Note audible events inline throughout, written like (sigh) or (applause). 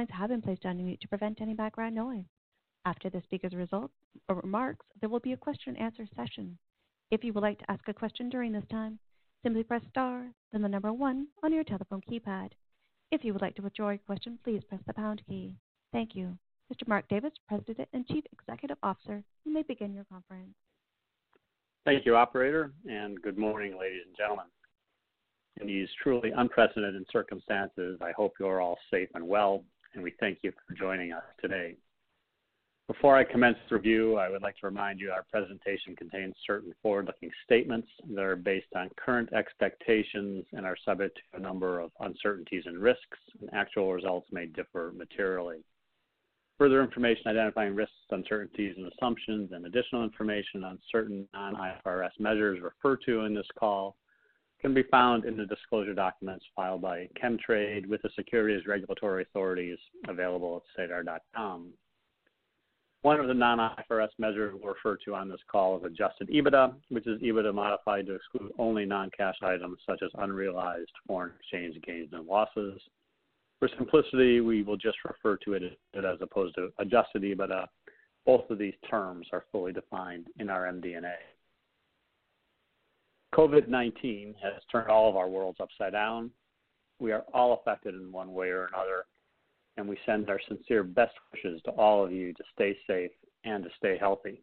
Lines have been placed on mute to prevent any background noise. After the speaker's results or remarks, there will be a question and answer session. If you would like to ask a question during this time, simply press star, then the number one on your telephone keypad. If you would like to withdraw your question, please press the pound key. Thank you. Mr. Mark Davis, President and Chief Executive Officer, you may begin your conference. Thank you, operator, and good morning, ladies and gentlemen. In these truly unprecedented circumstances, I hope you're all safe and well, and we thank you for joining us today. Before I commence the review, I would like to remind you our presentation contains certain forward-looking statements that are based on current expectations and are subject to a number of uncertainties and risks, and actual results may differ materially. Further information identifying risks, uncertainties, and assumptions, and additional information on certain non-IFRS measures referred to in this call can be found in the disclosure documents filed by Chemtrade with the securities regulatory authorities available at sedar.com. One of the non-IFRS measures we'll refer to on this call is adjusted EBITDA, which is EBITDA modified to exclude only non-cash items such as unrealized foreign exchange gains and losses. For simplicity, we will just refer to it as opposed to adjusted EBITDA. Both of these terms are fully defined in our MD&A. COVID 19 has turned all of our worlds upside down. We are all affected in one way or another, and we send our sincere best wishes to all of you to stay safe and to stay healthy.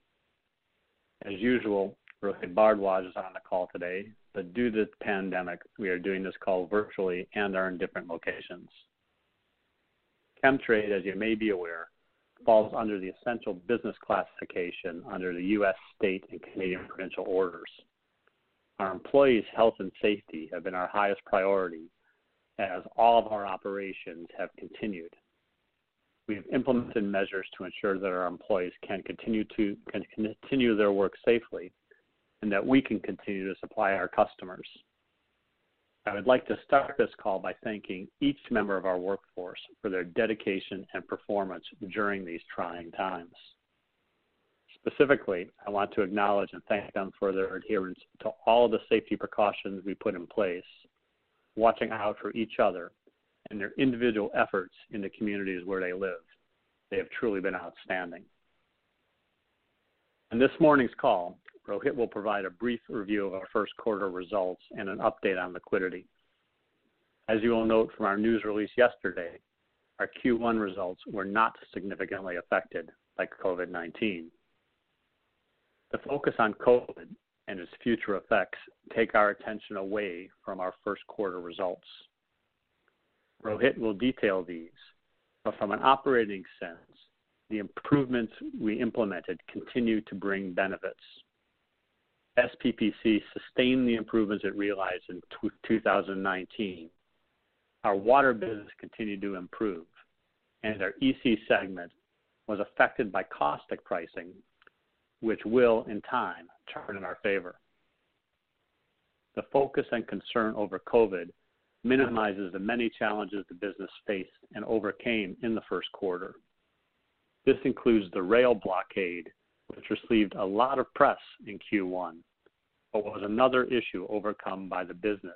As usual, Rohit Bhardwaj is on the call today, but due to the pandemic, we are doing this call virtually and are in different locations. Chemtrade, as you may be aware, falls under the essential business classification under the U.S. state and Canadian provincial orders. Our employees' health and safety have been our highest priority as all of our operations have continued. We've implemented measures to ensure that our employees can continue to can continue their work safely and that we can continue to supply our customers. I would like to start this call by thanking each member of our workforce for their dedication and performance during these trying times. Specifically, I want to acknowledge and thank them for their adherence to all the safety precautions we put in place, watching out for each other, and their individual efforts in the communities where they live. They have truly been outstanding. In this morning's call, Rohit will provide a brief review of our first quarter results and an update on liquidity. As you will note from our news release yesterday, our Q1 results were not significantly affected by COVID 19. The focus on COVID and its future effects take our attention away from our first quarter results. Rohit will detail these, but from an operating sense, the improvements we implemented continue to bring benefits. SPPC sustained the improvements it realized in 2019. Our water business continued to improve, and our EC segment was affected by caustic pricing which will, in time, turn in our favor. The focus and concern over COVID minimizes the many challenges the business faced and overcame in the first quarter. This includes the rail blockade, which received a lot of press in Q1, but was another issue overcome by the business,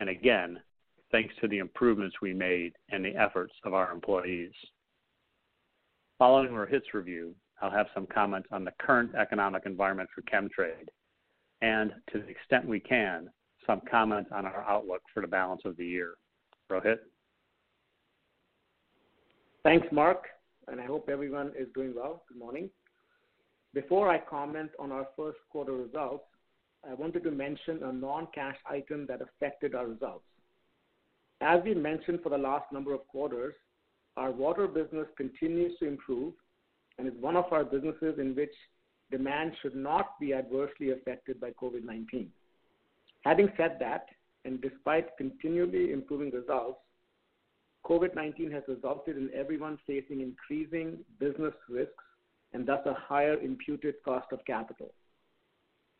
and again, thanks to the improvements we made and the efforts of our employees. Following Rohit's review, I'll have some comments on the current economic environment for Chemtrade, and to the extent we can, some comments on our outlook for the balance of the year. Rohit? Thanks, Mark, and I hope everyone is doing well. Good morning. Before I comment on our first quarter results, I wanted to mention a non-cash item that affected our results. As we mentioned for the last number of quarters, our water business continues to improve and is one of our businesses in which demand should not be adversely affected by COVID-19. Having said that, and despite continually improving results, COVID-19 has resulted in everyone facing increasing business risks and thus a higher imputed cost of capital.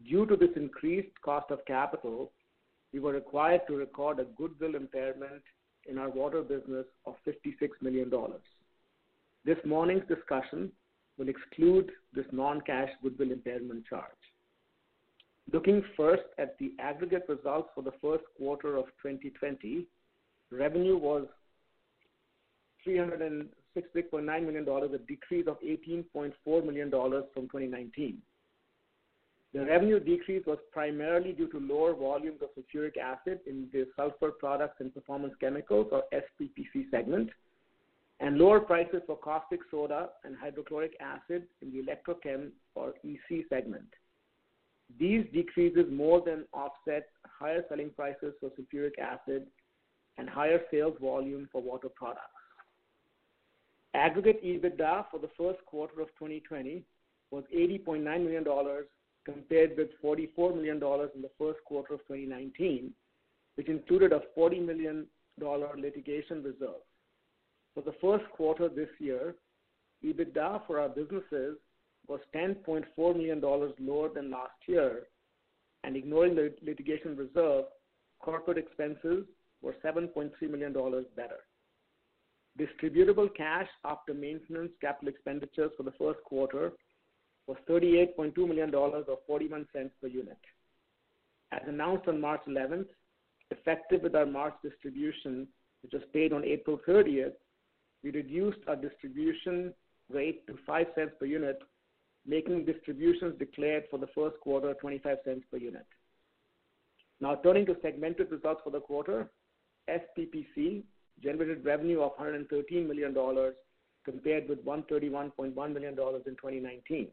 Due to this increased cost of capital, we were required to record a goodwill impairment in our water business of $56 million. This morning's discussion will exclude this non-cash goodwill impairment charge. Looking first at the aggregate results for the first quarter of 2020, revenue was $366.9 million, a decrease of $18.4 million from 2019. The revenue decrease was primarily due to lower volumes of sulfuric acid in the Sulfur Products and Performance Chemicals, or SPPC segment, and lower prices for caustic soda and hydrochloric acid in the Electrochem, or EC segment. These decreases more than offset higher selling prices for sulfuric acid and higher sales volume for water products. Aggregate EBITDA for the first quarter of 2020 was $80.9 million compared with $44 million in the first quarter of 2019, which included a $40 million litigation reserve. For the first quarter this year, EBITDA for our businesses was $10.4 million lower than last year, and ignoring the litigation reserve, corporate expenses were $7.3 million better. Distributable cash after maintenance capital expenditures for the first quarter was $38.2 million, or $0.41 per unit. As announced on March 11th, effective with our March distribution, which was paid on April 30th, we reduced our distribution rate to $0.05 per unit, making distributions declared for the first quarter $0.25 per unit. Now, turning to segmented results for the quarter, SPPC generated revenue of $113 million compared with $131.1 million in 2019.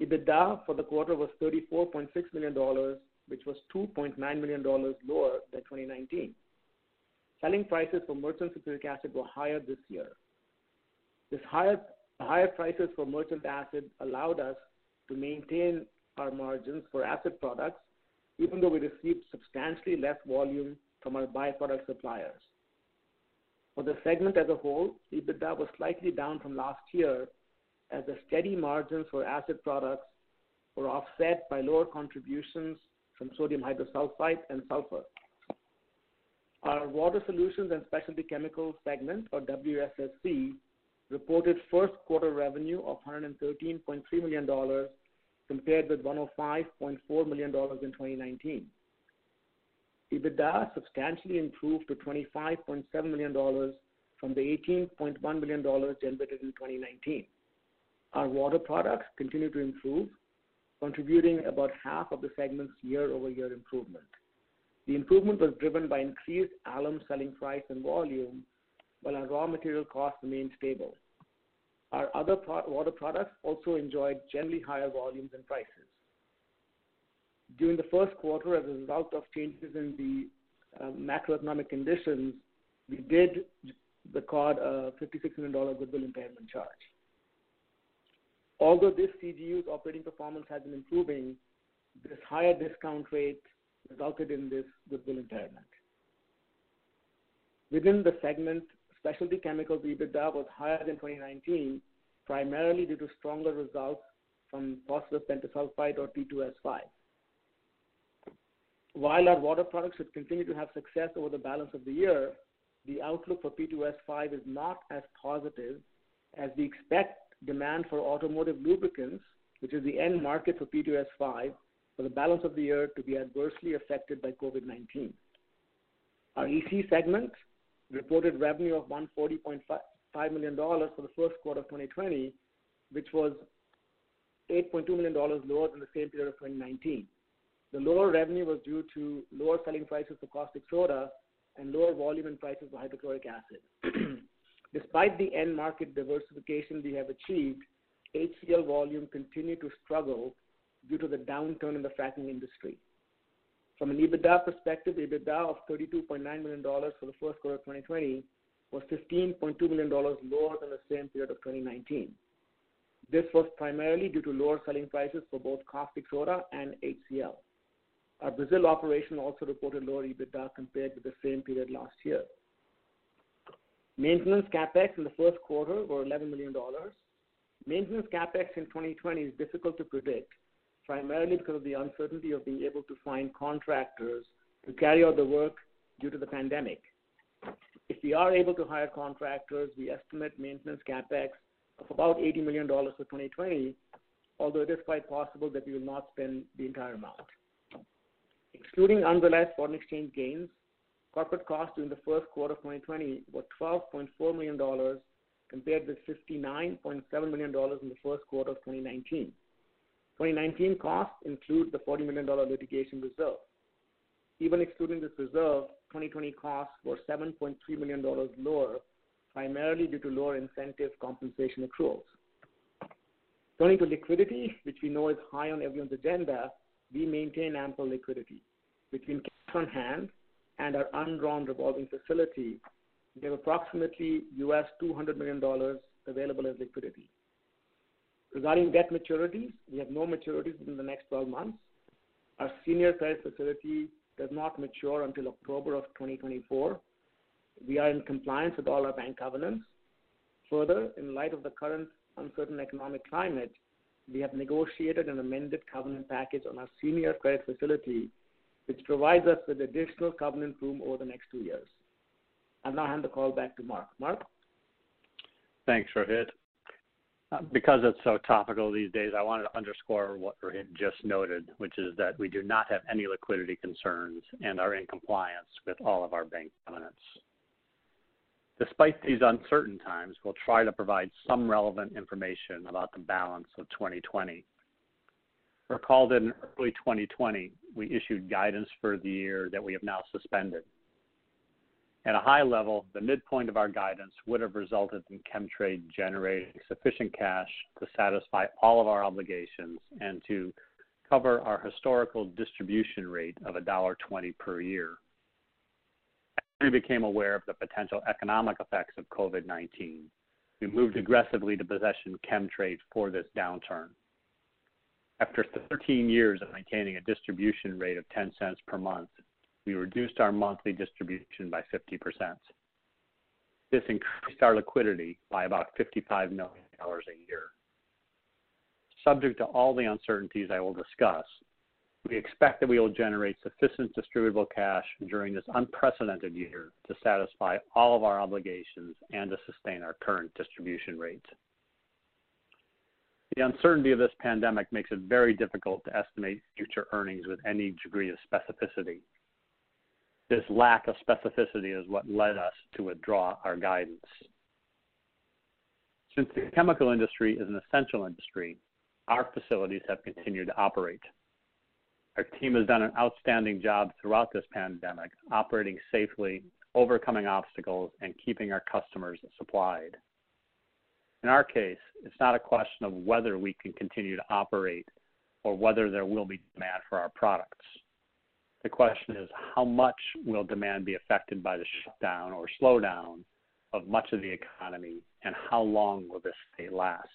EBITDA for the quarter was $34.6 million, which was $2.9 million lower than 2019. Selling prices for merchant sulfuric acid were higher this year. This higher prices for merchant acid allowed us to maintain our margins for acid products, even though we received substantially less volume from our byproduct suppliers. For the segment as a whole, EBITDA was slightly down from last year as the steady margins for acid products were offset by lower contributions from sodium hydrosulfide and sulfur. Our Water Solutions and Specialty Chemicals segment, or WSSC, reported first quarter revenue of $113.3 million compared with $105.4 million in 2019. EBITDA substantially improved to $25.7 million from the $18.1 million generated in 2019. Our water products continue to improve, contributing about half of the segment's year-over-year improvement. The improvement was driven by increased alum selling price and volume, while our raw material costs remained stable. Our other water products also enjoyed generally higher volumes and prices. During the first quarter, as a result of changes in the um, macroeconomic conditions, we did record a $56 million goodwill impairment charge. Although this CGU's operating performance has been improving, this higher discount rate resulted in this goodwill impairment. Within the segment, Specialty Chemicals EBITDA was higher than 2019, primarily due to stronger results from phosphorus pentasulfide, or P2S5. While our water products should continue to have success over the balance of the year, the outlook for P2S5 is not as positive as we expect demand for automotive lubricants, which is the end market for P2S5, for the balance of the year to be adversely affected by COVID-19. Our EC segment reported revenue of $140.5 million for the first quarter of 2020, which was $8.2 million lower than the same period of 2019. The lower revenue was due to lower selling prices for caustic soda and lower volume and prices for hydrochloric acid. (clears throat) Despite the end market diversification we have achieved, HCl volume continued to struggle due to the downturn in the fracking industry. From an EBITDA perspective, EBITDA of $32.9 million for the first quarter of 2020 was $15.2 million lower than the same period of 2019. This was primarily due to lower selling prices for both caustic soda and HCl. Our Brazil operation also reported lower EBITDA compared with the same period last year. Maintenance CapEx in the first quarter were $11 million. Maintenance CapEx in 2020 is difficult to predict, primarily because of the uncertainty of being able to find contractors to carry out the work due to the pandemic. If we are able to hire contractors, we estimate maintenance CapEx of about $80 million for 2020, although it is quite possible that we will not spend the entire amount. Excluding unrealized foreign exchange gains, corporate costs during the first quarter of 2020 were $12.4 million compared with $59.7 million in the first quarter of 2019. 2019 costs include the $40 million litigation reserve. Even excluding this reserve, 2020 costs were $7.3 million lower, primarily due to lower incentive compensation accruals. Turning to liquidity, which we know is high on everyone's agenda, we maintain ample liquidity. Between cash on hand and our undrawn revolving facility, we have approximately US $200 million available as liquidity. Regarding debt maturities, we have no maturities within the next 12 months. Our senior credit facility does not mature until October of 2024. We are in compliance with all our bank covenants. Further, in light of the current uncertain economic climate, we have negotiated an amended covenant package on our senior credit facility, which provides us with additional covenant room over the next two years. I'll now hand the call back to Mark. Mark? Thanks, Rohit. Because it's so topical these days, I wanted to underscore what Rohit just noted, which is that we do not have any liquidity concerns and are in compliance with all of our bank covenants. Despite these uncertain times, we'll try to provide some relevant information about the balance of 2020. Recall that in early 2020, we issued guidance for the year that we have now suspended. At a high level, the midpoint of our guidance would have resulted in Chemtrade generating sufficient cash to satisfy all of our obligations and to cover our historical distribution rate of $1.20 per year. As we became aware of the potential economic effects of COVID-19, we moved aggressively to position Chemtrade for this downturn. After 13 years of maintaining a distribution rate of $0.10 per month, we reduced our monthly distribution by 50%. This increased our liquidity by about $55 million a year. Subject to all the uncertainties I will discuss, we expect that we will generate sufficient distributable cash during this unprecedented year to satisfy all of our obligations and to sustain our current distribution rate. The uncertainty of this pandemic makes it very difficult to estimate future earnings with any degree of specificity. This lack of specificity is what led us to withdraw our guidance. Since the chemical industry is an essential industry, our facilities have continued to operate. Our team has done an outstanding job throughout this pandemic, operating safely, overcoming obstacles, and keeping our customers supplied. In our case, it's not a question of whether we can continue to operate or whether there will be demand for our products. The question is how much will demand be affected by the shutdown or slowdown of much of the economy, and how long will this state last?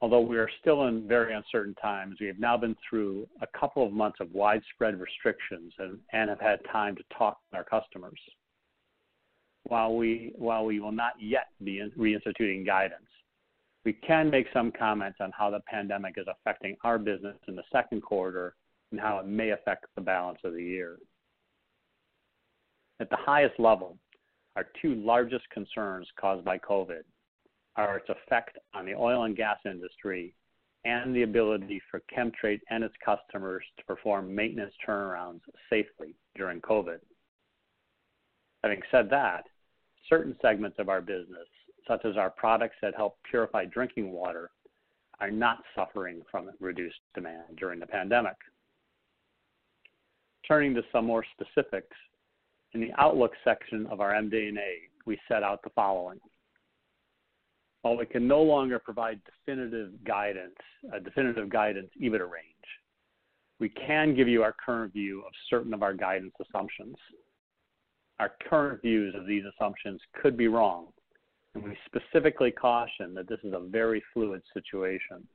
Although we are still in very uncertain times, we have now been through a couple of months of widespread restrictions and, and have had time to talk with our customers. While we, while we will not yet be reinstituting guidance, we can make some comments on how the pandemic is affecting our business in the second quarter and how it may affect the balance of the year. At the highest level, our two largest concerns caused by COVID are its effect on the oil and gas industry and the ability for Chemtrade and its customers to perform maintenance turnarounds safely during COVID. Having said that, certain segments of our business, such as our products that help purify drinking water, are not suffering from reduced demand during the pandemic. Turning to some more specifics, in the outlook section of our MD&A, we set out the following. While we can no longer provide definitive guidance, a definitive guidance EBITDA range, we can give you our current view of certain of our guidance assumptions. Our current views of these assumptions could be wrong, and we specifically caution that this is a very fluid situation.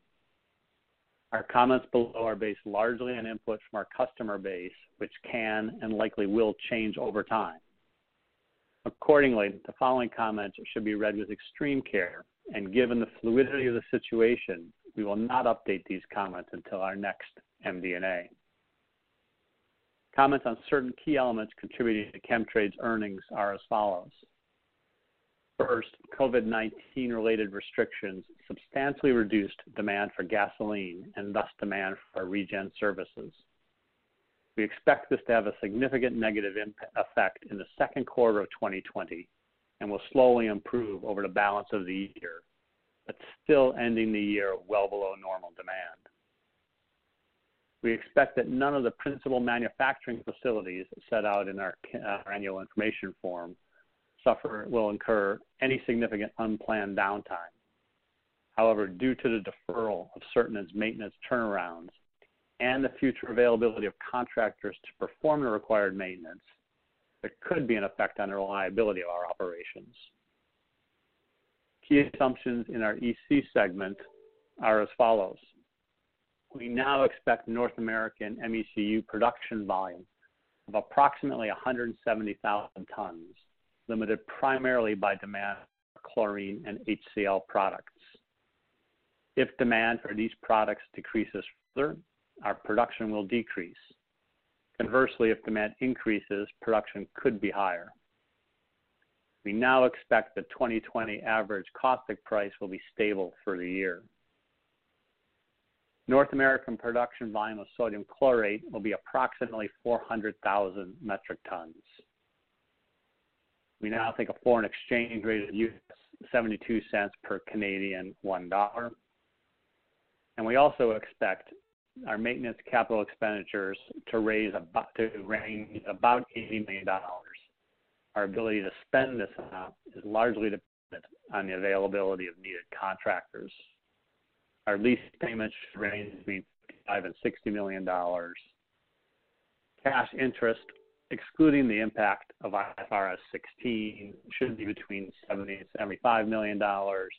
Our comments below are based largely on input from our customer base, which can and likely will change over time. Accordingly, the following comments should be read with extreme care, and given the fluidity of the situation, we will not update these comments until our next MD&A. Comments on certain key elements contributing to Chemtrade's earnings are as follows. First, COVID-19 related restrictions substantially reduced demand for gasoline and thus demand for regen services. We expect this to have a significant negative effect in the second quarter of 2020 and will slowly improve over the balance of the year, but still ending the year well below normal demand. We expect that none of the principal manufacturing facilities set out in our, our annual information form suffer will incur any significant unplanned downtime. However, due to the deferral of certain maintenance turnarounds and the future availability of contractors to perform the required maintenance, there could be an effect on the reliability of our operations. Key assumptions in our EC segment are as follows. We now expect North American MECU production volume of approximately 170,000 tons, limited primarily by demand for chlorine and HCl products. If demand for these products decreases further, our production will decrease. Conversely, if demand increases, production could be higher. We now expect the 2020 average caustic price will be stable for the year. North American production volume of sodium chlorate will be approximately 400,000 metric tons. We now think a foreign exchange rate of US 72 cents per Canadian $1. And we also expect our maintenance capital expenditures to raise about to range about $80 million. Our ability to spend this amount is largely dependent on the availability of needed contractors. Our lease payments range between 5 and 60 million dollars. Cash interest, excluding the impact of IFRS 16, should be between 70 and 75 million dollars,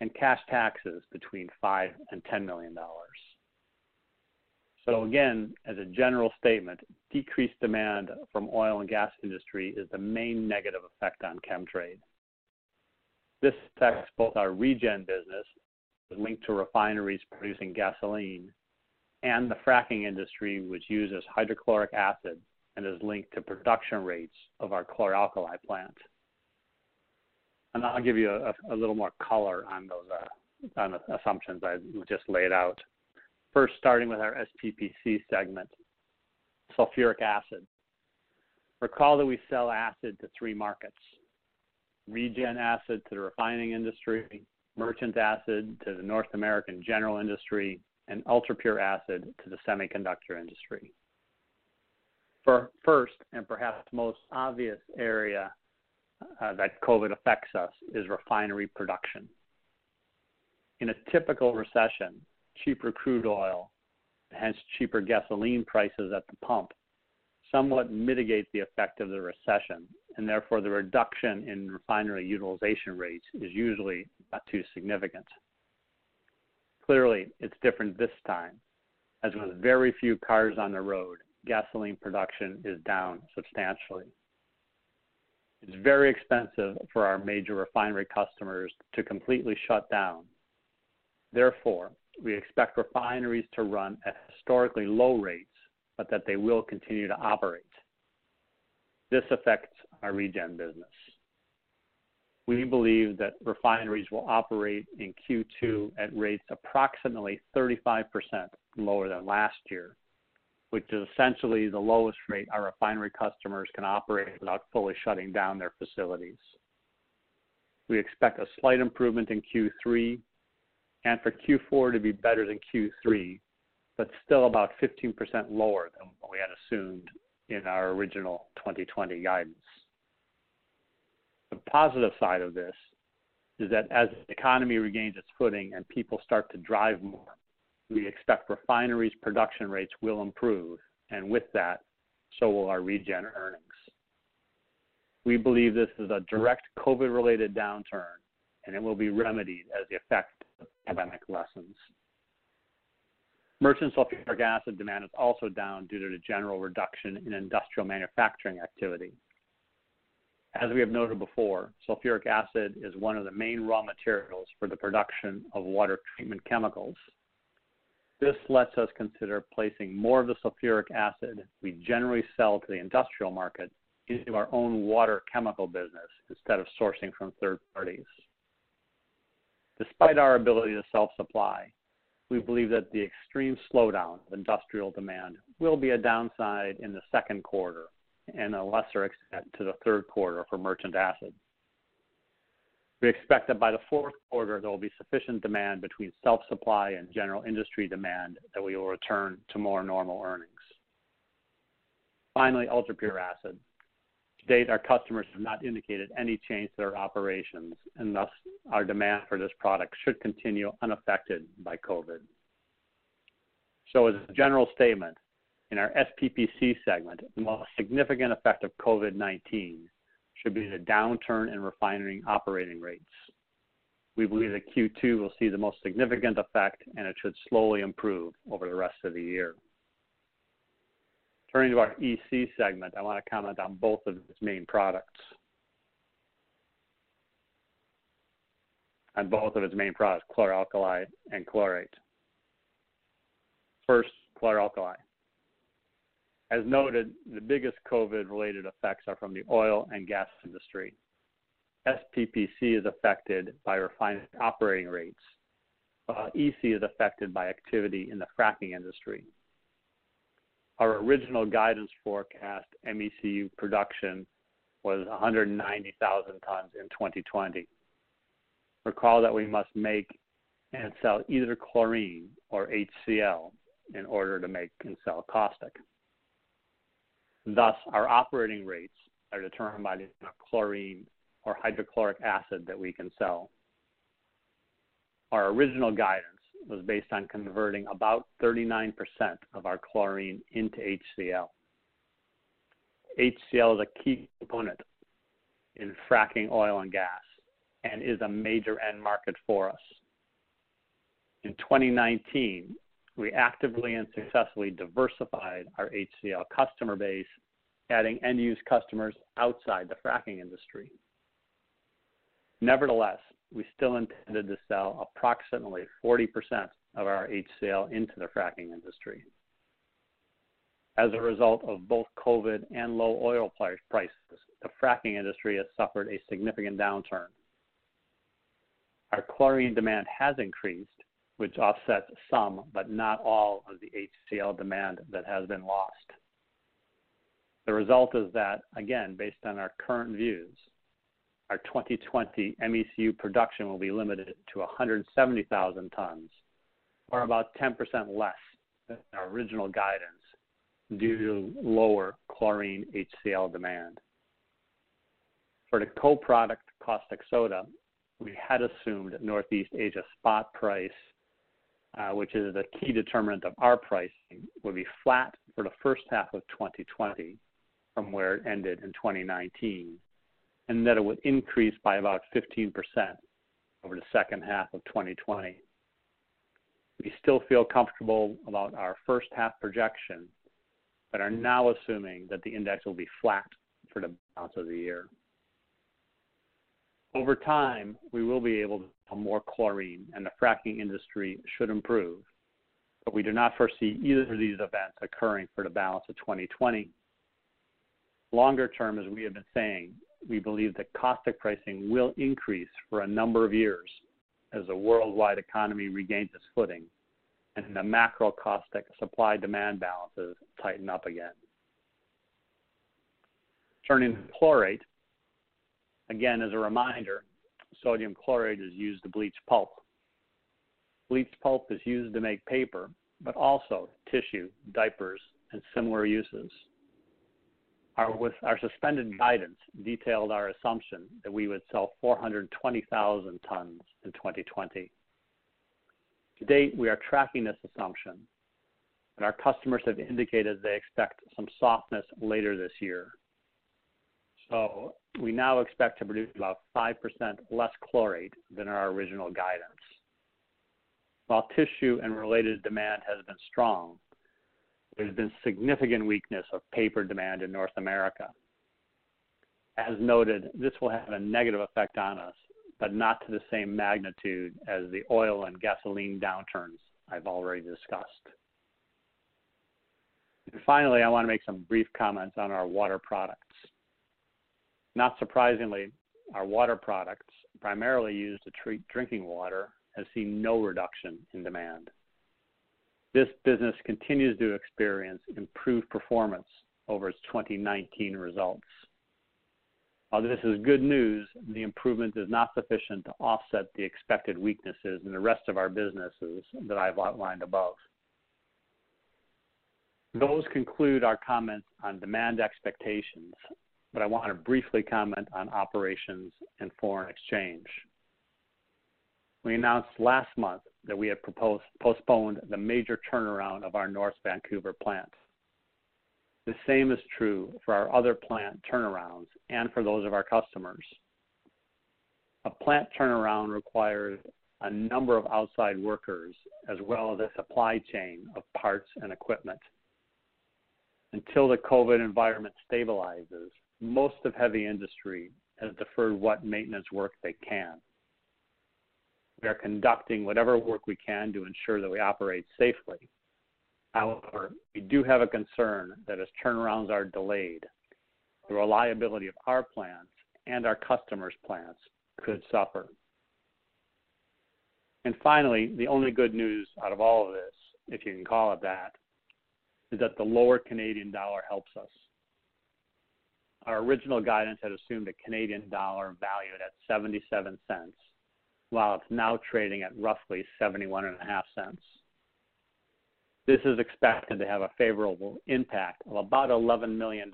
and cash taxes between 5 and 10 million dollars. So again, as a general statement, decreased demand from oil and gas industry is the main negative effect on Chemtrade. This affects both our regen business, linked to refineries producing gasoline, and the fracking industry, which uses hydrochloric acid and is linked to production rates of our chlor-alkali plant. And I'll give you a, a little more color on those uh, on the assumptions I just laid out. First, starting with our SPPC segment, sulfuric acid. Recall that we sell acid to three markets. Regen acid to the refining industry, merchant acid to the North American general industry, and ultra pure acid to the semiconductor industry. First, and perhaps most obvious area uh, that COVID affects us is refinery production. In a typical recession, cheaper crude oil, hence cheaper gasoline prices at the pump, somewhat mitigate the effect of the recession, and therefore the reduction in refinery utilization rates is usually not too significant. Clearly, it's different this time, as with very few cars on the road, gasoline production is down substantially. It's very expensive for our major refinery customers to completely shut down. Therefore, we expect refineries to run at historically low rates, but that they will continue to operate. This affects our regen business. We believe that refineries will operate in Q2 at rates approximately 35% lower than last year, which is essentially the lowest rate our refinery customers can operate without fully shutting down their facilities. We expect a slight improvement in Q3 and for Q4 to be better than Q3, but still about 15% lower than what we had assumed in our original 2020 guidance. The positive side of this is that as the economy regains its footing and people start to drive more, we expect refineries' production rates will improve, and with that, so will our regen earnings. We believe this is a direct COVID-related downturn, and it will be remedied as the effect of the pandemic lessens. Merchant sulfuric acid demand is also down due to the general reduction in industrial manufacturing activity. As we have noted before, sulfuric acid is one of the main raw materials for the production of water treatment chemicals. This lets us consider placing more of the sulfuric acid we generally sell to the industrial market into our own water chemical business instead of sourcing from third parties. Despite our ability to self-supply, we believe that the extreme slowdown of industrial demand will be a downside in the second quarter and a lesser extent to the third quarter for merchant acid. We expect that by the fourth quarter, there will be sufficient demand between self-supply and general industry demand that we will return to more normal earnings. Finally, ultrapure acid. To date, our customers have not indicated any change to their operations, and thus our demand for this product should continue unaffected by COVID. So as a general statement, in our SPPC segment, the most significant effect of COVID-19 should be the downturn in refinery operating rates. We believe that Q2 will see the most significant effect, and it should slowly improve over the rest of the year. Turning to our EC segment, I want to comment on both of its main products. On both of its main products, chlor-alkali and chlorate. First, chlor-alkali. As noted, the biggest COVID-related effects are from the oil and gas industry. SPPC is affected by refining operating rates, EC is affected by activity in the fracking industry. Our original guidance forecast MECU production was 190,000 tons in 2020. Recall that we must make and sell either chlorine or HCl in order to make and sell caustic. Thus, our operating rates are determined by the chlorine or hydrochloric acid that we can sell. Our original guidance was based on converting about 39% of our chlorine into HCl. HCl is a key component in fracking oil and gas and is a major end market for us. In 2019, we actively and successfully diversified our HCl customer base, adding end-use customers outside the fracking industry. Nevertheless, we still intended to sell approximately 40% of our HCl into the fracking industry. As a result of both COVID and low oil prices, the fracking industry has suffered a significant downturn. Our chlorine demand has increased, which offsets some, but not all, of the HCl demand that has been lost. The result is that, again, based on our current views, our 2020 MECU production will be limited to 170,000 tons, or about 10% less than our original guidance due to lower chlorine HCl demand. For the co-product caustic soda, we had assumed Northeast Asia spot price Uh, which is the key determinant of our pricing, would be flat for the first half of 2020 from where it ended in 2019, and that it would increase by about 15% over the second half of 2020. We still feel comfortable about our first half projection, but are now assuming that the index will be flat for the balance of the year. Over time, we will be able to sell more chlorine and the fracking industry should improve, but we do not foresee either of these events occurring for the balance of 2020. Longer term, as we have been saying, we believe that caustic pricing will increase for a number of years as the worldwide economy regains its footing and the macro caustic supply-demand balances tighten up again. Turning to chlorate, Again, as a reminder, sodium chlorate is used to bleach pulp. Bleached pulp is used to make paper, but also tissue, diapers, and similar uses. Our, with our suspended guidance detailed our assumption that we would sell 420,000 tons in 2020. To date, we are tracking this assumption, and our customers have indicated they expect some softness later this year. So we now expect to produce about 5% less chlorate than our original guidance. While tissue and related demand has been strong, there's been significant weakness of paper demand in North America. As noted, this will have a negative effect on us, but not to the same magnitude as the oil and gasoline downturns I've already discussed. And finally, I want to make some brief comments on our water products. Not surprisingly, our water products, primarily used to treat drinking water, has seen no reduction in demand. This business continues to experience improved performance over its 2019 results. While this is good news, the improvement is not sufficient to offset the expected weaknesses in the rest of our businesses that I've outlined above. Those conclude our comments on demand expectations, but I want to briefly comment on operations and foreign exchange. We announced last month that we had proposed, postponed the major turnaround of our North Vancouver plant. The same is true for our other plant turnarounds and for those of our customers. A plant turnaround requires a number of outside workers as well as a supply chain of parts and equipment. Until the COVID environment stabilizes, most of heavy industry has deferred what maintenance work they can. We are conducting whatever work we can to ensure that we operate safely. However, we do have a concern that as turnarounds are delayed, the reliability of our plants and our customers' plants could suffer. And finally, the only good news out of all of this, if you can call it that, is that the lower Canadian dollar helps us. Our original guidance had assumed a Canadian dollar valued at 77 cents, while it's now trading at roughly 71.5 cents. This is expected to have a favorable impact of about $11 million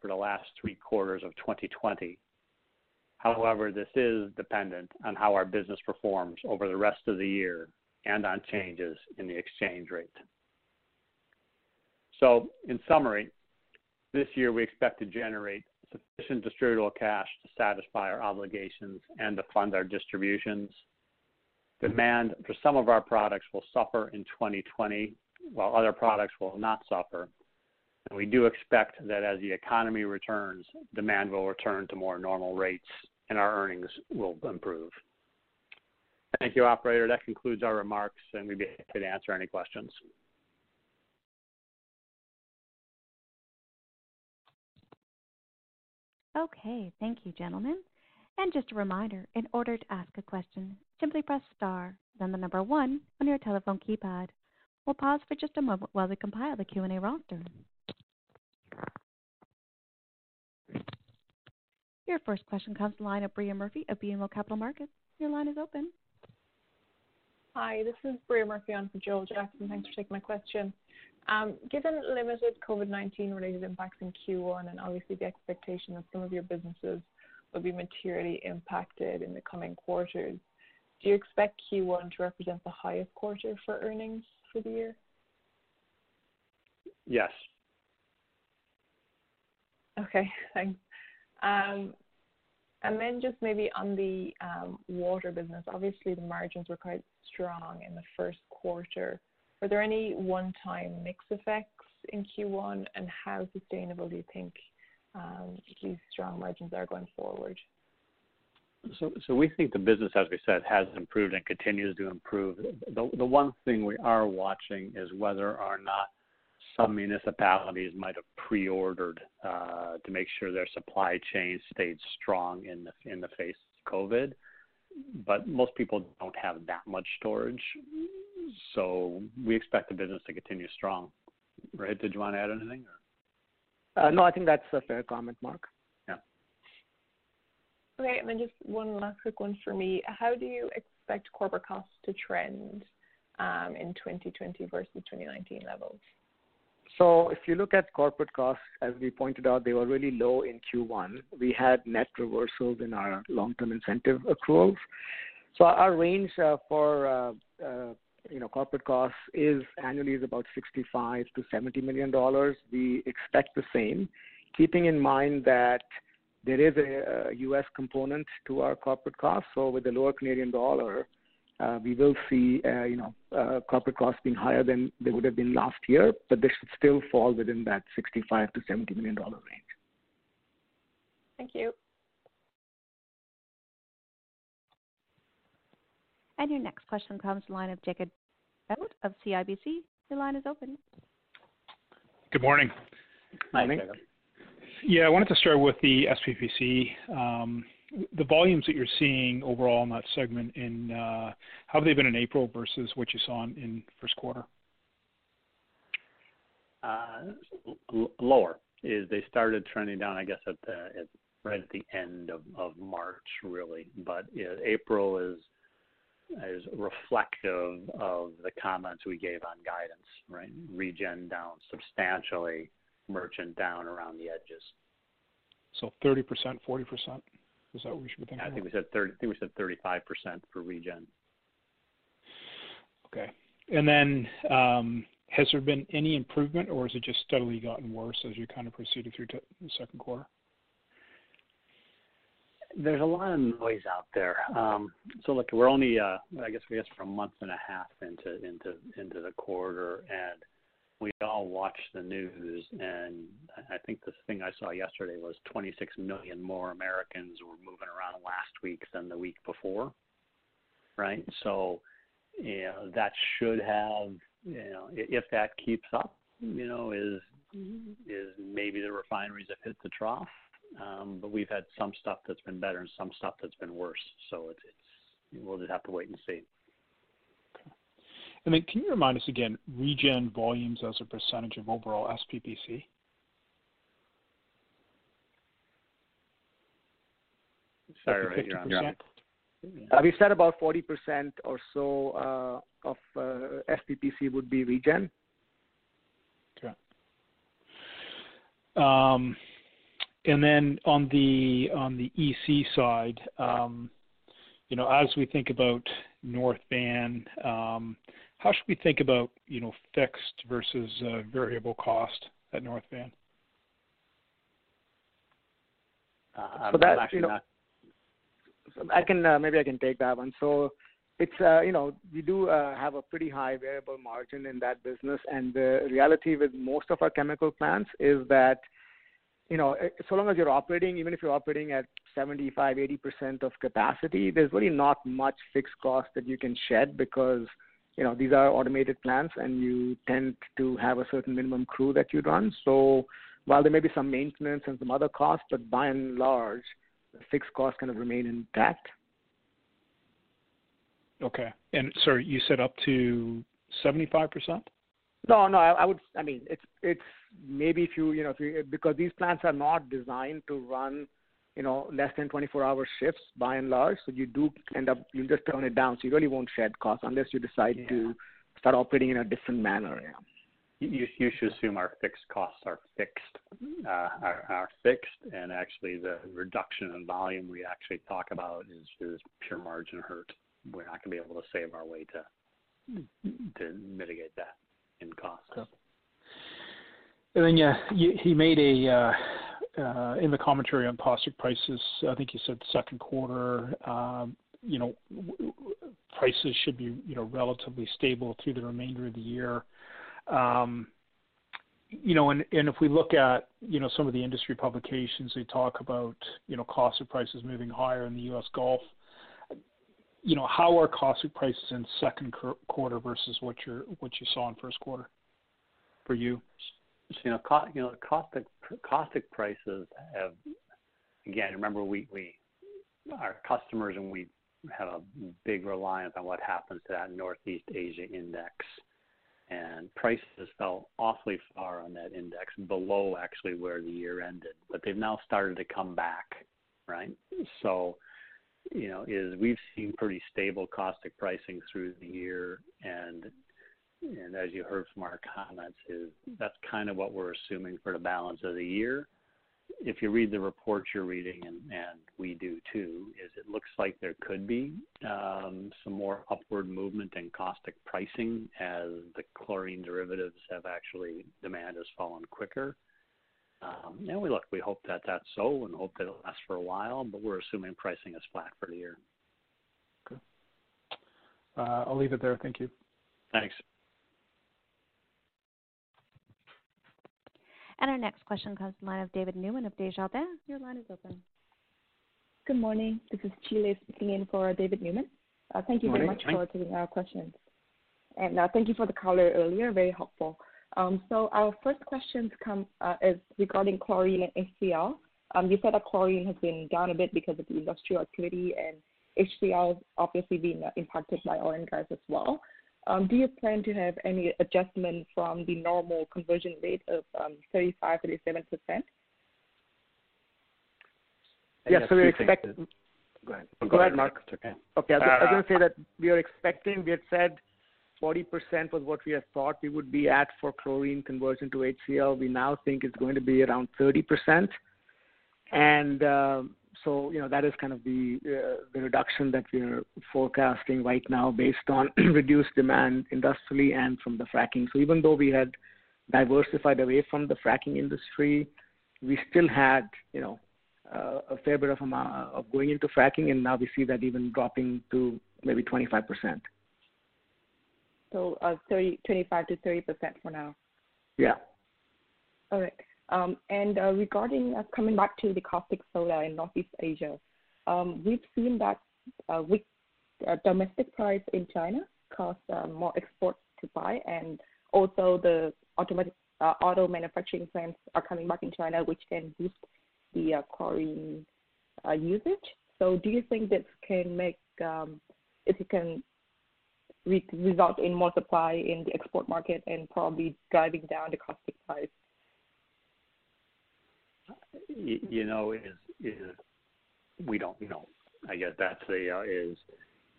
for the last three quarters of 2020. However, this is dependent on how our business performs over the rest of the year and on changes in the exchange rate. So, in summary, this year we expect to generate sufficient distributable cash to satisfy our obligations and to fund our distributions. Demand for some of our products will suffer in 2020, while other products will not suffer. And we do expect that as the economy returns, demand will return to more normal rates and our earnings will improve. Thank you, operator. That concludes our remarks, and we'd be happy to answer any questions. Okay, thank you, gentlemen. And just a reminder, in order to ask a question, simply press star, then the number one on your telephone keypad. We'll pause for just a moment while we compile the Q&A roster. Your first question comes to the line of Bria Murphy of BMO Capital Markets. Your line is open. Hi, this is Bria Murphy on for Joel Jackson. Thanks for taking my question. Um, given limited COVID-19 related impacts in Q1 and obviously the expectation that some of your businesses will be materially impacted in the coming quarters, do you expect Q1 to represent the highest quarter for earnings for the year? Yes. Okay, thanks. And then just maybe on the um, water business, obviously the margins were quite strong in the first quarter. Were there any one-time mix effects in Q1, and how sustainable do you think um, these strong margins are going forward? So, so we think the business, as we said, has improved and continues to improve. The, the one thing we are watching is whether or not some municipalities might have pre-ordered uh, to make sure their supply chain stayed strong in the in the face of COVID. But most people don't have that much storage, so we expect the business to continue strong. Rohit? Did you want to add anything? Uh, no, I think that's a fair comment, Mark. Yeah. Okay, and then just one last quick one for me. How do you expect corporate costs to trend um, in 2020 versus 2019 levels? So if you look at corporate costs, as we pointed out, they were really low in Q1. We had net reversals in our long-term incentive accruals. So our range uh, for uh, uh, you know, corporate costs is annually is about 65 to 70 million dollars. We expect the same, keeping in mind that there is a, U.S. component to our corporate costs. So with the lower Canadian dollar, we will see, uh, you know, uh, corporate costs being higher than they would have been last year, but they should still fall within that 65 to 70 million dollar range. Thank you. And your next question comes to the line of Jacob Bout of CIBC. Your line is open. Good morning. Morning. Yeah, I wanted to start with the SPPC. The volumes that you're seeing overall in that segment, in uh, how have they been in April versus what you saw in, first quarter? Uh, lower is they started trending down, I guess, at the right at the end of, March, really. But April is is reflective of the comments we gave on guidance, right? Regen down substantially, merchant down around the edges. So 30%, 40%? Is that what we should be thinking? I think we said 30, I think we said 35 percent for regen. Okay. And then, um, has there been any improvement, or has it just steadily gotten worse as you kind of proceeded through the second quarter? There's a lot of noise out there. Um, so look, we're only, uh, I guess, we guess, for a month and a half into into into the quarter, and we all watch the news. And I think the thing I saw yesterday was 26 million more Americans were moving around last week than the week before, right? So, know, that should have, you know, if that keeps up, you know, is is maybe the refineries have hit the trough. Um, but we've had some stuff that's been better and some stuff that's been worse. So it's, it's we'll just have to wait and see. And then can you remind us again, regen volumes as a percentage of overall SPPC? Sorry, Like right, you're on 50%? mute. Uh, we said about 40% or so uh, of uh, SPPC would be regen. Um, and then on the on the EC side, um, you know, as we think about North Van, um, how should we think about you know fixed versus uh, variable cost at North Van? Uh, I'm, So that, actually you know, not. I can uh, maybe I can take that one. So it's uh, you know we do uh, have a pretty high variable margin in that business, and the reality with most of our chemical plants is that you know eh, so long as you're operating, even if you're operating at 75, 80 percent of capacity, there's really not much fixed cost that you can shed because you know these are automated plants, and you tend to have a certain minimum crew that you run. So while there may be some maintenance and some other costs, but by and large, the fixed costs kind of remain intact. Okay. And sorry, you said up to seventy five percent. No, no, I, I would. I mean, it's it's maybe if you you know if you, because these plants are not designed to run, you know, less than 24-hour shifts by and large. So you do end up you just turn it down. So you really won't shed costs unless you decide Yeah. to start operating in a different manner. Yeah. You, you should assume our fixed costs are fixed, uh, are, are fixed, and actually the reduction in volume we actually talk about is, is pure margin hurt. We're not going to be able to save our way to to mitigate that in cost. Okay. And then yeah, you, he made a uh, in the commentary on caustic prices. I think you said second quarter. Um, you know, prices should be you know relatively stable through the remainder of the year. Um, you know, and, and if we look at you know some of the industry publications, they talk about you know caustic prices moving higher in the U.S. Gulf. You know, how are caustic prices in second qu- quarter versus what you what you saw in first quarter for you? You know, co- you know, caustic caustic prices have again. Remember, we we our customers and we have a big reliance on what happens to that Northeast Asia index, and prices fell awfully far on that index, below actually where the year ended. But they've now started to come back, right? So, you know, is we've seen pretty stable caustic pricing through the year, and and as you heard from our comments, is that's kind of what we're assuming for the balance of the year. If you read the reports you're reading, and, and we do too, is it looks like there could be um, some more upward movement in caustic pricing as the chlorine derivatives have actually demand has fallen quicker. Um, and we look, we hope that that's so, and hope that it lasts for a while. But we're assuming pricing is flat for the year. Uh, I'll leave it there. Thank you. Thanks. And our next question comes from the line of David Newman of Desjardins. Your line is open. Good morning. This is Chile speaking in for David Newman. Uh, thank you very much for taking our questions. And uh, thank you for the color earlier, very helpful. Um, so our first question come uh, is regarding chlorine and HCl. Um, you said that chlorine has been down a bit because of the industrial activity, and HCl has obviously been impacted by oil and gas as well. Um, do you plan to have any adjustment from the normal conversion rate of um, 35 37%? Yes, so we expect. Go ahead. Oh, go ahead, Mark. Okay. Okay. I was going to uh, say that we are expecting, we had said 40% was what we had thought we would be at for chlorine conversion to HCl. We now think it's going to be around 30%. So, you know, that is kind of the uh, the reduction that we are forecasting right now based on (clears throat) reduced demand industrially and from the fracking. So even though we had diversified away from the fracking industry, we still had, you know, uh, a fair bit of amount of going into fracking, and now we see that even dropping to maybe 25%. So uh, 30, 25 to 30 percent for now. Yeah. All right. Um, and uh, regarding uh, coming back to the caustic soda in Northeast Asia, um, we've seen that uh, weak uh, domestic price in China cause uh, more export to buy, and also the automatic uh, auto manufacturing plants are coming back in China, which can boost the chlorine usage. So, do you think this can make um, if it can re- result in more supply in the export market and probably driving down the caustic price? You know, is is we don't you know. I guess that's the uh, is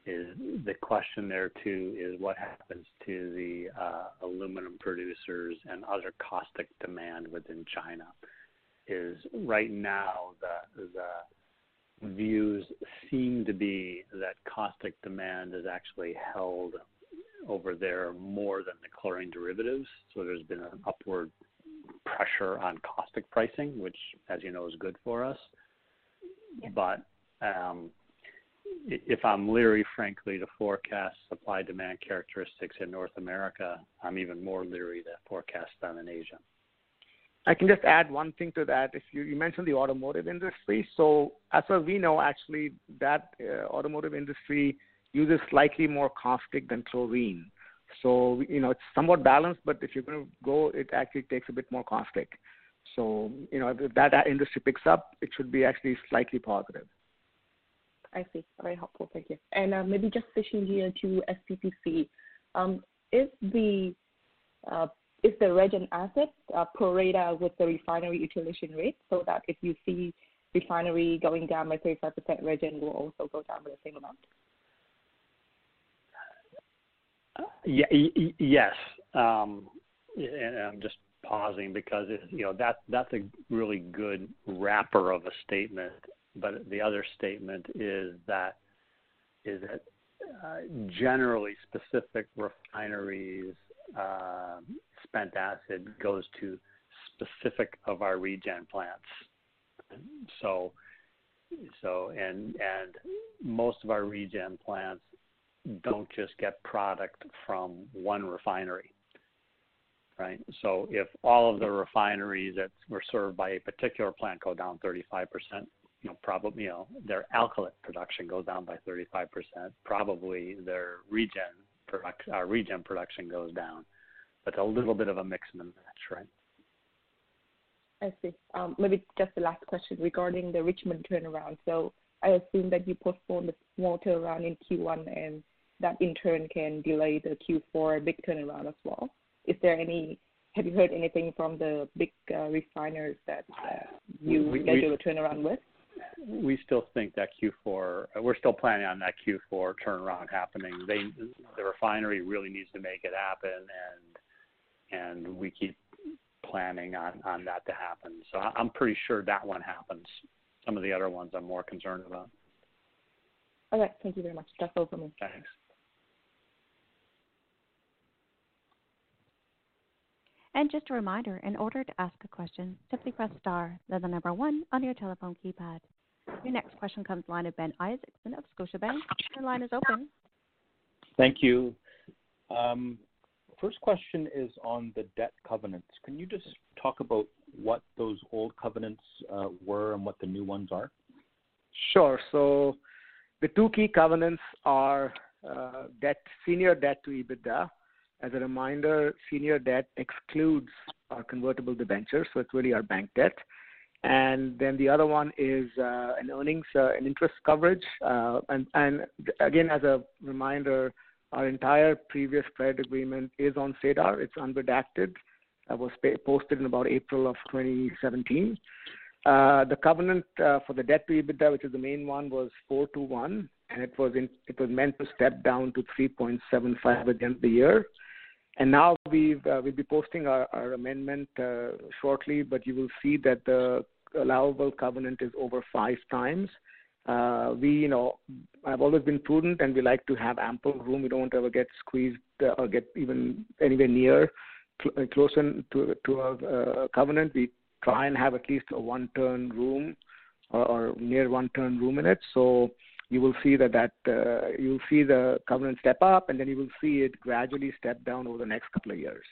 is the question there too is what happens to the uh, aluminum producers and other caustic demand within China. Is right now the the views seem to be that caustic demand is actually held over there more than the chlorine derivatives. So there's been an upward pressure on caustic pricing, which, as you know, is good for us. Yeah. But um, if I'm leery, frankly, to forecast supply demand characteristics in North America, I'm even more leery to forecast them in Asia. I can just add one thing to that. If you, you mentioned the automotive industry, so as far as we know, actually, that uh, automotive industry uses slightly more caustic than chlorine. So you know it's somewhat balanced, but if you're going to go, it actually takes a bit more caustic. So you know if that industry picks up, it should be actually slightly positive. I see. Very helpful. Thank you. And uh, maybe just switching here to SPPC. Um, is the uh, is the regen asset uh, pro with the refinery utilization rate so that if you see refinery going down by 35%, regen will also go down by the same amount? Yeah, yes. Um, and I'm just pausing because it, you know that that's a really good wrapper of a statement. But the other statement is that is that uh, generally specific refineries uh, spent acid goes to specific of our regen plants. So so and and most of our regen plants don't just get product from one refinery, right? So if all of the refineries that were served by a particular plant go down 35%, you know, probably, you know, their alkylate production goes down by 35%. Probably their regen production, uh, regen production goes down. But a little bit of a mix and match, right? I see. Um, maybe just the last question regarding the Richmond turnaround. So I assume that you postponed the small turnaround in Q1 and that in turn can delay the Q4 big turnaround as well. Is there any? Have you heard anything from the big uh, refiners that uh, you schedule a turnaround with? We still think that Q4. We're still planning on that Q4 turnaround happening. They, the refinery really needs to make it happen, and and we keep planning on on that to happen. So I'm pretty sure that one happens. Some of the other ones I'm more concerned about. All right. Thank you very much. That's all for me. Thanks. And just a reminder, in order to ask a question, simply press star, then the number one on your telephone keypad. Your next question comes line of Ben Isaacson of Scotiabank. Your line is open. Thank you. Um, first question is on the debt covenants. Can you just talk about what those old covenants uh, were and what the new ones are? Sure. So the two key covenants are uh, debt, senior debt to EBITDA. As a reminder, senior debt excludes our convertible debentures, so it's really our bank debt. And then the other one is uh, an earnings uh, and interest coverage. Uh, and, again, as a reminder, our entire previous credit agreement is on SEDAR. It's unredacted. It was posted in about April of 2017. Uh, the covenant for the debt to EBITDA, which is the main one, was 4 to 1, and it was it was meant to step down to 3.75 at the end of the year. And now we've uh, we'll be posting our, our amendment uh, shortly, but you will see that the allowable covenant is over five times. Uh, we, you know, I've always been prudent, and we like to have ample room. We don't want to ever get squeezed uh, or get even anywhere near cl- uh, closer to to a uh, covenant. We try and have at least a one turn room or, or near one turn room in it. So you will see that that uh, you'll see the covenant step up, and then you will see it gradually step down over the next couple of years.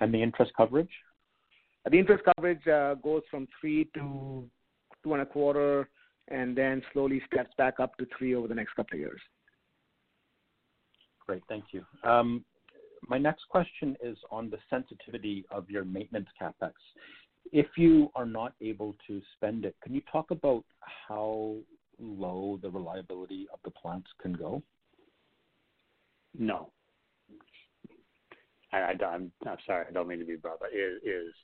And the interest coverage? The interest coverage uh, goes from three to two and a quarter, and then slowly steps back up to three over the next couple of years. Great, thank you. Um, my next question is on the sensitivity of your maintenance capex. If you are not able to spend it, can you talk about how low the reliability of the plants can go? No. I, am I'm sorry, I don't mean to be broad, but is, is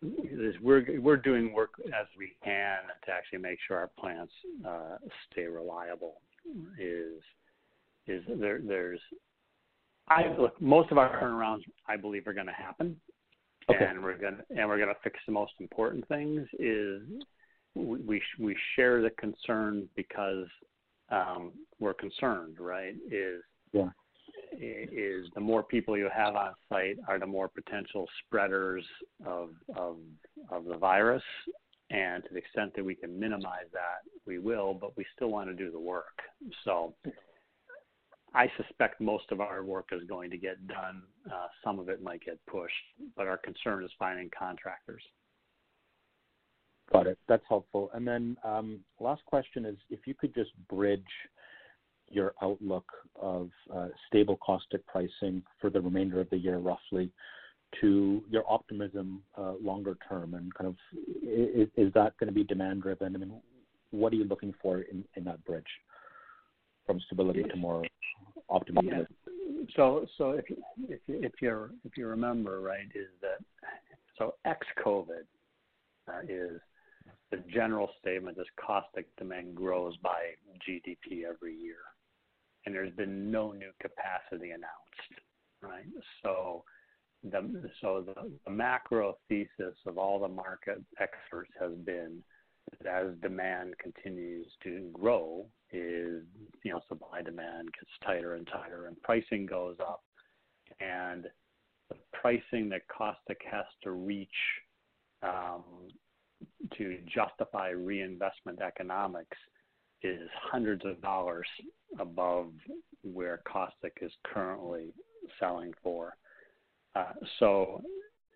is we're we're doing work as we can to actually make sure our plants uh, stay reliable. Is is there there's I look most of our turnarounds I believe are going to happen, okay. and we're gonna and we're gonna fix the most important things. Is we we share the concern because um, we're concerned, right? Is yeah. is the more people you have on site are the more potential spreaders of of of the virus, and to the extent that we can minimize that, we will. But we still want to do the work. So. I suspect most of our work is going to get done. Uh, some of it might get pushed, but our concern is finding contractors. Got it. That's helpful. And then um, last question is if you could just bridge your outlook of uh, stable caustic pricing for the remainder of the year, roughly, to your optimism uh, longer term, and kind of is, that going to be demand driven? I mean, what are you looking for in, that bridge from stability to more optimism? So, so if you remember, right, is that so ex-COVID uh, is the general statement is caustic demand grows by GDP every year, and there's been no new capacity announced, right? So the so the, the macro thesis of all the market experts has been that as demand continues to grow, is you know supply demand gets tighter and tighter, and pricing goes up, and the pricing that caustic has to reach um, to justify reinvestment economics is hundreds of dollars above where caustic is currently selling for. Uh, so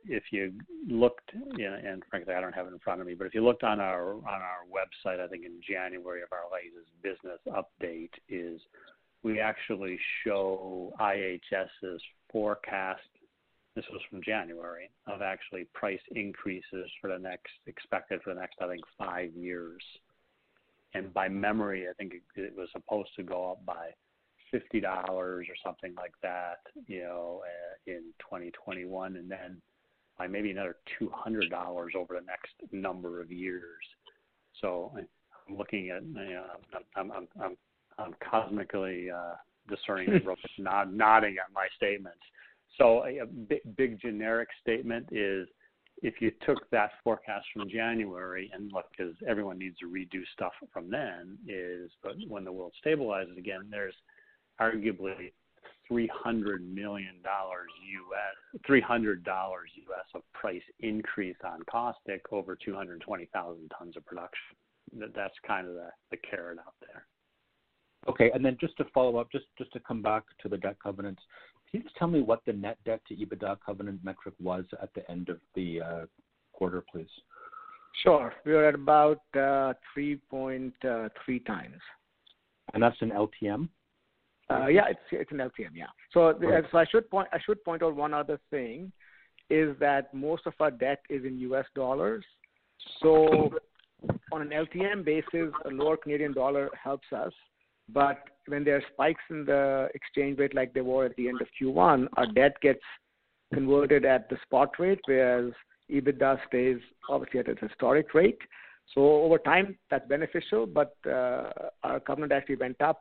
if you looked, you know, and frankly I don't have it in front of me, but if you looked on our on our website, I think in January of our latest business update is we actually show IHS's forecast this was from January, of actually price increases for the next, expected for the next, I think, five years. And by memory, I think it, it was supposed to go up by $50 or something like that, you know, uh, in 2021, and then by maybe another $200 over the next number of years. So I'm looking at, you know, I'm, I'm, I'm, I'm cosmically uh, discerning, (laughs) nod, nodding at my statements. So a, a big, big generic statement is if you took that forecast from January and look, because everyone needs to redo stuff from then, is but when the world stabilizes again, there's arguably 300 million dollars US, 300 dollars US of price increase on caustic over 220,000 tons of production. That, that's kind of the, the carrot out there. Okay, and then just to follow up, just just to come back to the debt covenants, you just tell me what the net debt to EBITDA covenant metric was at the end of the uh, quarter, please? Sure. We are at about uh, 3.3 uh, times. And that's an LTM? Yeah, it's an LTM. Yeah. I should point out one other thing, is that most of our debt is in US dollars. So on an LTM basis, a lower Canadian dollar helps us. When there are spikes in the exchange rate like there were at the end of Q1, our debt gets converted at the spot rate, whereas EBITDA stays obviously at its historic rate. So over time, that's beneficial, but uh, our covenant actually went up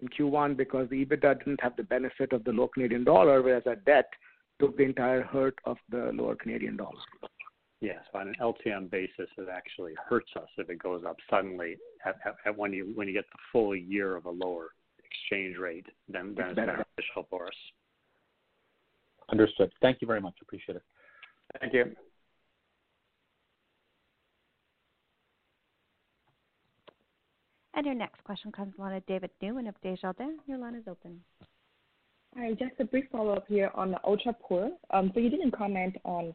in Q1 because the EBITDA didn't have the benefit of the low Canadian dollar, whereas our debt took the entire hurt of the lower Canadian dollar. Yes. On an LTM basis, it actually hurts us if it goes up suddenly when you get the full year of a lower exchange rate, then it's beneficial for us. Understood. Thank you very much. Appreciate it. Thank you. And your next question comes from the line of David Newman of Desjardins. Your line is open. Hi, just a brief follow-up here on the um, so You didn't comment on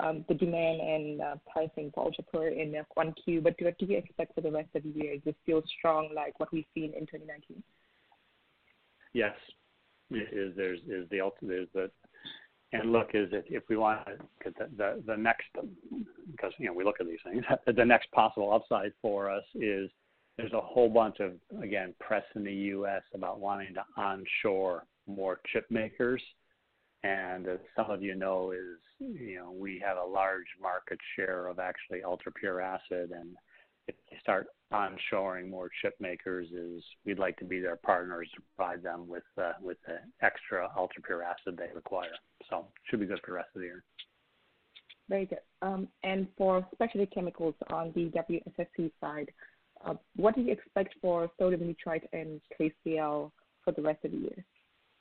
um, the demand and uh, pricing for UltraPure in one Q1, but what do you expect for the rest of the year? Is it still strong like what we've seen in 2019? Yes. is There's is the ultimate. And look, is if we want the the, the next, because you know we look at these things, (laughs) the next possible upside for us is there's a whole bunch of, again, press in the U.S. about wanting to onshore more chip makers. and As some of you know, is you know we have a large market share of actually ultra pure acid, and if start onshoring more chip makers, is we'd like to be their partners to provide them with uh, with the extra ultra pure acid they require. So should be good for the rest of the year. Very good. Um, and for specialty chemicals on the WSSC side, uh, what do you expect for sodium nitrite and KCl for the rest of the year?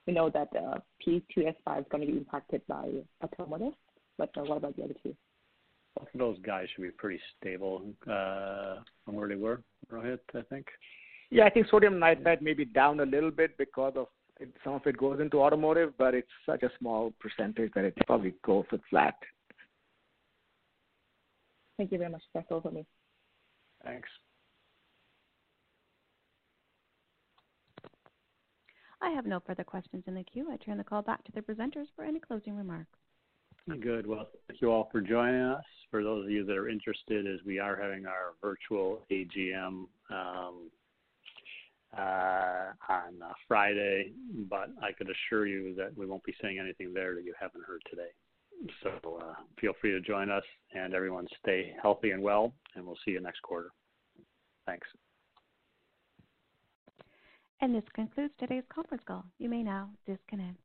We know that uh, P2S5 is going to be impacted by automotive, but what about the other two? Both of those guys should be pretty stable uh, from where they were, Rohit, I think. Yeah, I think sodium nitrite may be down a little bit because of some of it goes into automotive, but it's such a small percentage that it probably goes flat. Thank you very much. That's all for me. Thanks. I have no further questions in the queue. I turn the call back to the presenters for any closing remarks. Good. Well, thank you all for joining us. For those of you that are interested, as we are having our virtual AGM um, uh, on uh, Friday, but I could assure you that we won't be saying anything there that you haven't heard today. So uh, feel free to join us, and everyone stay healthy and well, and we'll see you next quarter. Thanks. And this concludes today's conference call. You may now disconnect.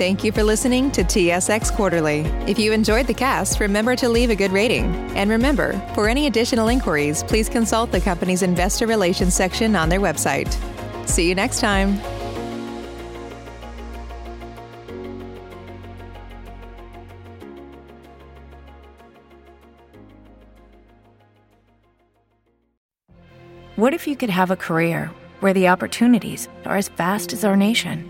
Thank you for listening to TSX Quarterly. If you enjoyed the cast, remember to leave a good rating. And remember, for any additional inquiries, please consult the company's investor relations section on their website. See you next time. What if you could have a career where the opportunities are as vast as our nation,